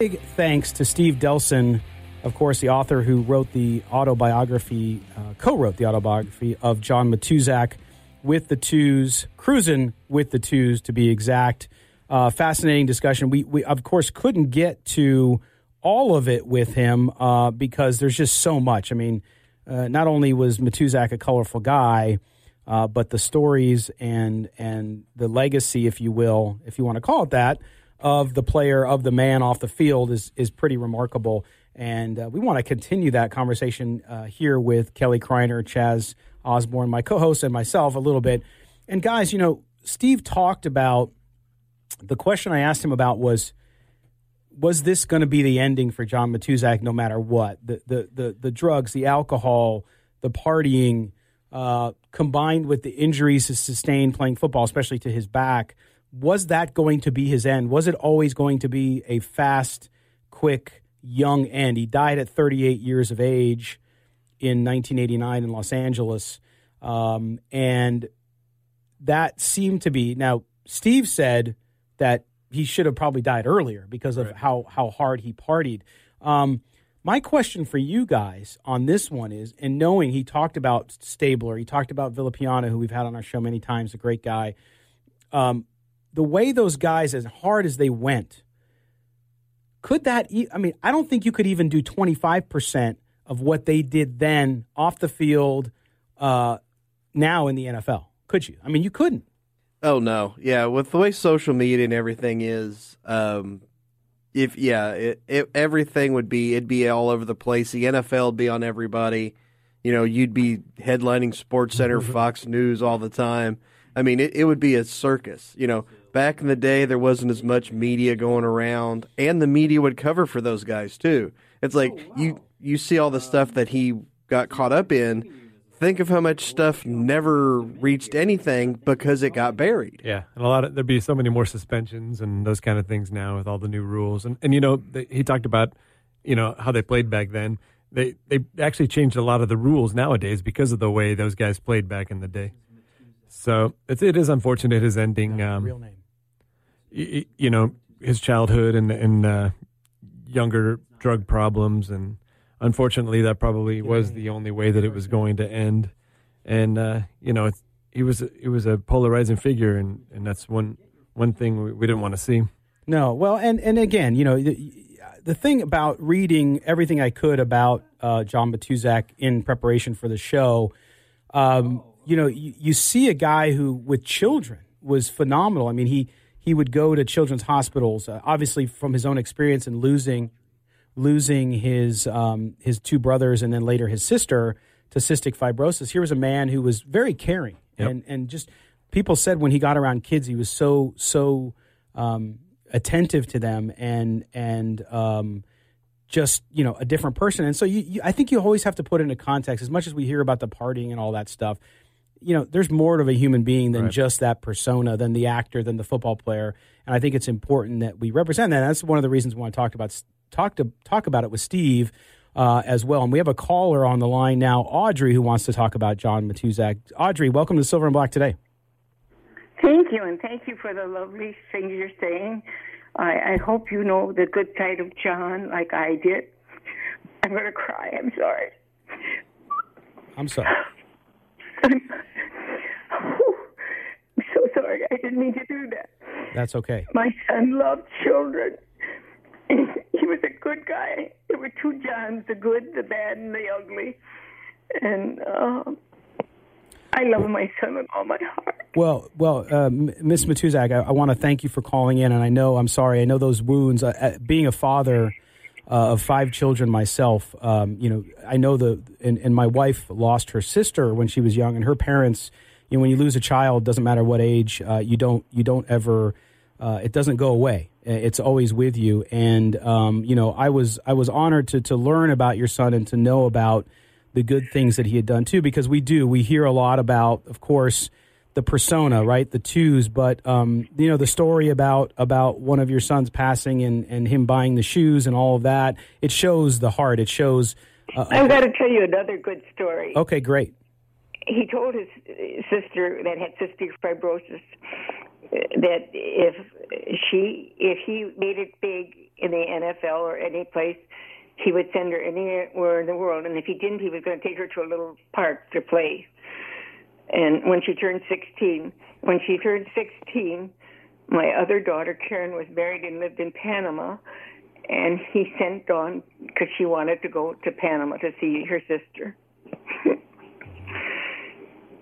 Big thanks to Steve Delsohn, of course, the author who wrote the autobiography, uh, co wrote the autobiography of John Matuszak with the Tooz, cruising with the Tooz to be exact. Uh, fascinating discussion. We, we, of course, couldn't get to all of it with him uh, because there's just so much. I mean, uh, not only was Matuszak a colorful guy, uh, but the stories and and the legacy, if you will, if you want to call it that, of the player, of the man off the field is, is pretty remarkable. And uh, we want to continue that conversation uh, here with Kelly Kreiner, Chaz Osborne, my co host, and myself a little bit. And guys, you know, Steve talked about the question I asked him about was was this going to be the ending for John Matuszak no matter what? The, the, the, the drugs, the alcohol, the partying, uh, combined with the injuries he sustained playing football, especially to his back was that going to be his end? Was it always going to be a fast, quick, young end? He died at 38 years of age in 1989 in Los Angeles. Um, and that seemed to be. Now, Steve said that he should have probably died earlier because of right. how, how hard he partied. Um, my question for you guys on this one is, and knowing he talked about Stabler, he talked about Villapiano, who we've had on our show many times, a great guy. Um, the way those guys, as hard as they went, could that? E- I mean, I don't think you could even do twenty five percent of what they did then off the field. Uh, now in the NFL, could you? I mean, you couldn't. Oh no, yeah. With the way social media and everything is, um, if yeah, it, it, everything would be it'd be all over the place. The NFL would be on everybody. You know, you'd be headlining Sports Center, Fox News all the time. I mean, it, it would be a circus. You know, back in the day there wasn't as much media going around and the media would cover for those guys too. It's like oh, wow. you you see all the stuff that he got caught up in. Think of how much stuff never reached anything because it got buried. Yeah and a lot of there'd be so many more suspensions and those kind of things now with all the new rules. And and you know they, he talked about you know how they played back then. They they actually changed a lot of the rules nowadays because of the way those guys played back in the day. So it's, it is unfortunate his ending um, real name you know his childhood and and uh, younger drug problems, and unfortunately, that probably was the only way that it was going to end. And uh, you know, he was he was a polarizing figure, and, and that's one one thing we, we didn't want to see. No, well, and and again, you know, the, the thing about reading everything I could about uh, John Matuszak in preparation for the show, um, you know, you, you see a guy who with children was phenomenal. I mean, he he would go to children's hospitals, uh, obviously from his own experience in losing losing his um, his two brothers and then later his sister to cystic fibrosis. Here was a man who was very caring yep. and and just people said when he got around kids he was so so um, attentive to them and and um, just you know a different person. And so you, you, I think you always have to put it into context. As much as we hear about the partying and all that stuff, you know, there's more of a human being than right. just that persona, than the actor, than the football player. And I think it's important that we represent that. And that's one of the reasons we want to talk about talk to talk about it with Steve uh, as well. And we have a caller on the line now, Audrey, who wants to talk about John Matuszak. Audrey, welcome to Silver and Black today. Thank you, and thank you for the lovely things you're saying. I, I hope you know the good side of John like I did. I'm going to cry. I'm sorry. I'm sorry. Sorry. I didn't mean to do that. That's okay. My son loved children. he was a good guy. There were two Johns, the good, the bad, and the ugly. And uh, I love my son with all my heart. Well, well, uh, Miss Matuszak, I, I want to thank you for calling in, and I know I'm sorry. I know those wounds. Uh, uh, being a father uh, of five children myself, um, you know, I know the and, and my wife lost her sister when she was young, and her parents. You know, when you lose a child, doesn't matter what age, uh, you don't you don't ever. Uh, it doesn't go away. It's always with you. And um, you know, I was I was honored to to learn about your son and to know about the good things that he had done too, because we do we hear a lot about, of course, the persona, right, the Tooz, but um, you know the story about about one of your sons passing and and him buying the shoes and all of that. It shows the heart. It shows. Uh, I've got to tell you another good story. Okay, great. He told his sister that had cystic fibrosis that if she if he made it big in the NFL or any place, he would send her anywhere in the world, and if he didn't, he was going to take her to a little park to play. And when she turned 16, when she turned 16, my other daughter Karen was married and lived in Panama, and he sent Dawn because she wanted to go to Panama to see her sister.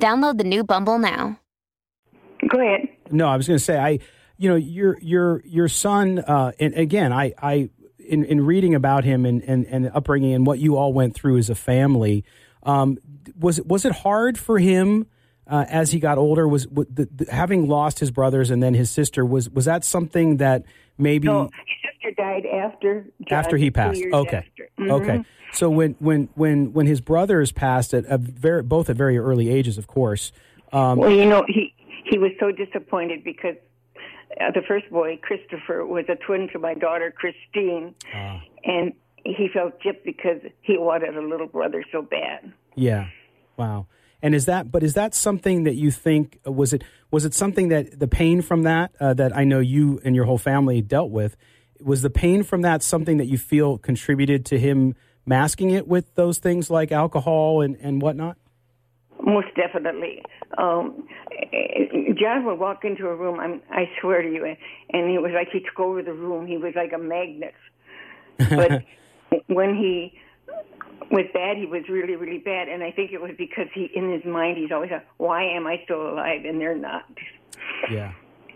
Download the new Bumble now. Go ahead. No, I was going to say I you know your your your son uh, and again I I in, in reading about him and, and, and upbringing and what you all went through as a family um, was was it hard for him uh, as he got older was, was the, the, having lost his brothers and then his sister was was that something that maybe no, his sister died after John, after he passed okay mm-hmm. okay so when when when when his brothers passed at a very both at very early ages of course um, well you know he he was so disappointed because uh, the first boy, Christopher, was a twin to my daughter, Christine. Uh. And he felt gypped because he wanted a little brother so bad. Yeah. Wow. And is that, but is that something that you think, uh, was it, was it something that the pain from that, uh, that I know you and your whole family dealt with, was the pain from that something that you feel contributed to him masking it with those things like alcohol and, and whatnot? Most definitely. Um, John would walk into a room, I'm, I swear to you, and he was like he took over the room. He was like a magnet. But when he was bad, he was really, really bad. And I think it was because he, in his mind, he's always like, why am I still alive and they're not? Yeah.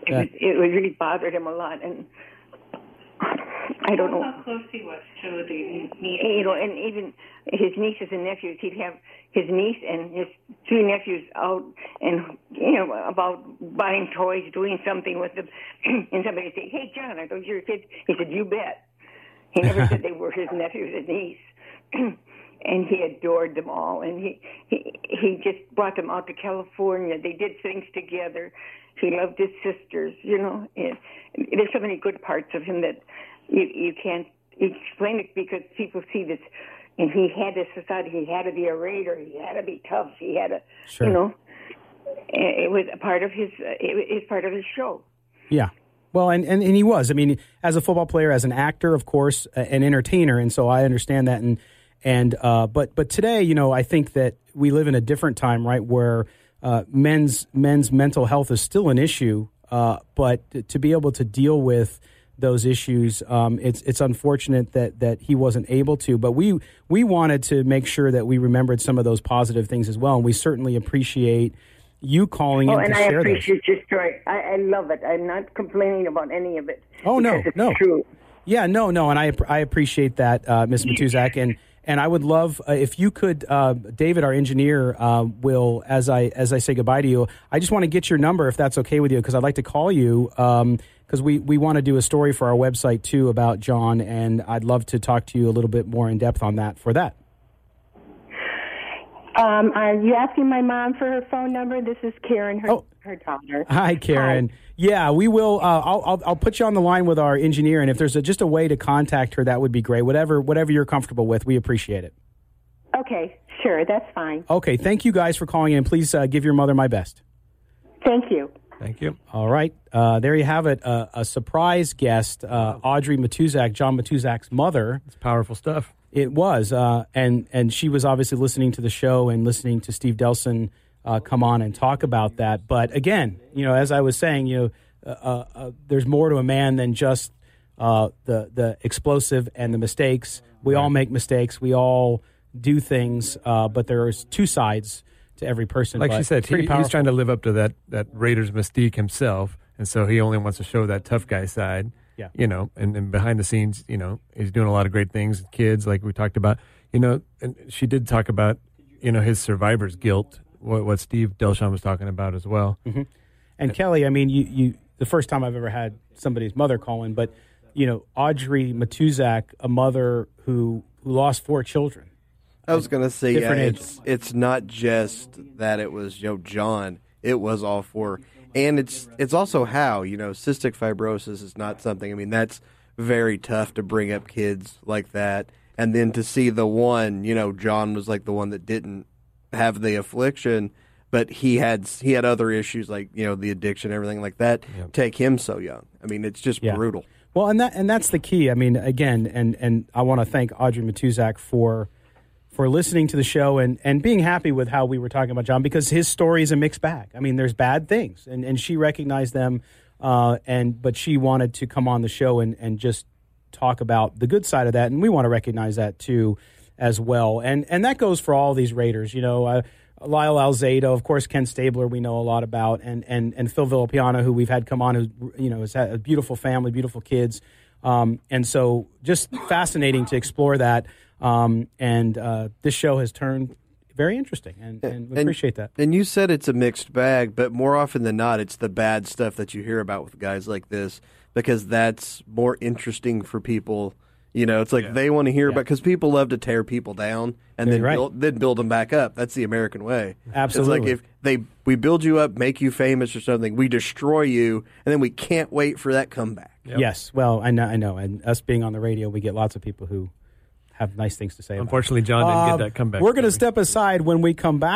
It, was, it really bothered him a lot. And I don't know how close he was to the niece. You know, and even his nieces and nephews, he'd have his niece and his two nephews out and you know about buying toys, doing something with them, and somebody would say, "Hey, John, are those your kids?" He said, "You bet." He never said they were his nephews and niece. and he adored them all and he, he he just brought them out to California. They did things together. He loved his sisters, you know. And there's so many good parts of him that you you can't explain it because people see this and he had this society. He had to be a raider. He had to be tough. He had to, sure. you know. It was a part of his. It was part of his show. Yeah. Well, and, and, and he was. I mean, as a football player, as an actor, of course, an entertainer, and so I understand that. And and uh, but but today, you know, I think that we live in a different time, right, where uh, men's men's mental health is still an issue, uh, but to be able to deal with those issues. Um, it's it's unfortunate that that he wasn't able to, but we we wanted to make sure that we remembered some of those positive things as well, and we certainly appreciate you calling oh, in and to I share appreciate those. your story. I, I love it. I'm not complaining about any of it. Oh no, no, true. Yeah, no, no, and I I appreciate that, uh, Ms. Matuszak, and And I would love uh, if you could, uh, David, our engineer, uh, will as I as I say goodbye to you. I just want to get your number if that's okay with you, because I'd like to call you because we we want to do a story for our website too about John, and I'd love to talk to you a little bit more in depth on that for that. Um, are you asking my mom for her phone number? This is Karen, her, Oh. Her daughter. Hi, Karen. Yeah, we will. Uh, I'll, I'll I'll put you on the line with our engineer, and if there's a, just a way to contact her, that would be great. Whatever whatever you're comfortable with, we appreciate it. Okay, sure, that's fine. Okay, thank you guys for calling in. Please uh, give your mother my best. Thank you. Thank you. All right, uh, there you have it. Uh, a surprise guest, uh, Audrey Matuszak, John Matuszak's mother. It's powerful stuff. It was, uh, and and she was obviously listening to the show and listening to Steve Delsohn uh, come on and talk about that. But again, you know, as I was saying, you know, uh, uh, there's more to a man than just uh, the the explosive and the mistakes. We all make mistakes. We all do things, uh, but there's two sides to every person. Like she said, he, he's trying to live up to that, that Raiders mystique himself. And so he only wants to show that tough guy side. Yeah. You know, and, and behind the scenes, you know, he's doing a lot of great things kids, like we talked about. You know, and she did talk about, you know, his survivor's guilt, what, what Steve Delsohn was talking about as well. Mm-hmm. And uh, Kelly, I mean, you, you the first time I've ever had somebody's mother call in, but you know, Audrey Matuszak, a mother who who lost four children. I was gonna say, yeah, Different it's it's not just that it was you know John. It was all four, and it's it's also how you know cystic fibrosis is not something. I mean, that's very tough to bring up kids like that, and then to see the one, you know, John was like the one that didn't have the affliction, but he had he had other issues like you know the addiction, everything like that. Take him so young. I mean, it's just Yeah. brutal. Well, and that and that's the key. I mean, again, and and I want to thank Audrey Matuszak for for listening to the show and and being happy with how we were talking about John because his story is a mixed bag. I mean, there's bad things, and and she recognized them, uh, and but she wanted to come on the show and and just talk about the good side of that, and we want to recognize that too as well. And and that goes for all these Raiders. You know, uh, Lyle Alzado, of course, Ken Stabler, we know a lot about, and and and Phil Villapiano, who we've had come on, who you know has had a beautiful family, beautiful kids, um, and so just fascinating to explore that. Um, and uh, this show has turned very interesting, and, and we appreciate that. And you said it's a mixed bag, but more often than not, it's the bad stuff that you hear about with guys like this because that's more interesting for people. You know, it's like they want to hear about because people love to tear people down and then you're right. build, then build them back up. That's the American way. Absolutely. It's like if they we build you up, make you famous or something, we destroy you, and then we can't wait for that comeback. Yes, well, I know, I know, and us being on the radio, we get lots of people who have nice things to say. about. Unfortunately, John didn't Um, get that comeback. We're going to step aside when we come back.